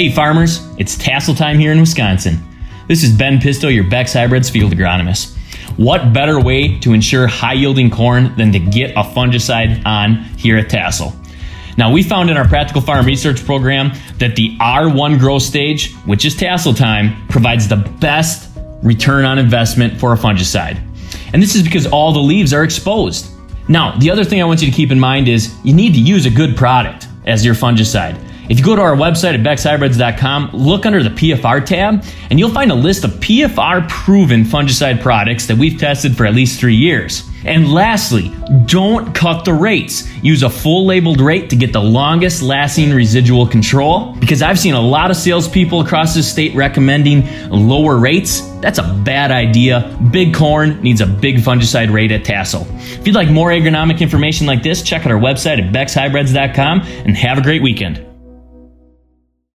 Hey farmers, it's tassel time here in Wisconsin. This is Ben Pisto, your Beck's Hybrids field agronomist. What better way to ensure high yielding corn than to get a fungicide on here at Tassel? Now, we found in our practical farm research program that the R1 growth stage, which is tassel time, provides the best return on investment for a fungicide. And this is because all the leaves are exposed. Now, the other thing I want you to keep in mind is you need to use a good product as your fungicide. If you go to our website at beckshybrids.com, look under the PFR tab, and you'll find a list of PFR proven fungicide products that we've tested for at least three years. And lastly, don't cut the rates. Use a full labeled rate to get the longest lasting residual control. Because I've seen a lot of salespeople across the state recommending lower rates. That's a bad idea. Big corn needs a big fungicide rate at Tassel. If you'd like more agronomic information like this, check out our website at beckshybrids.com and have a great weekend.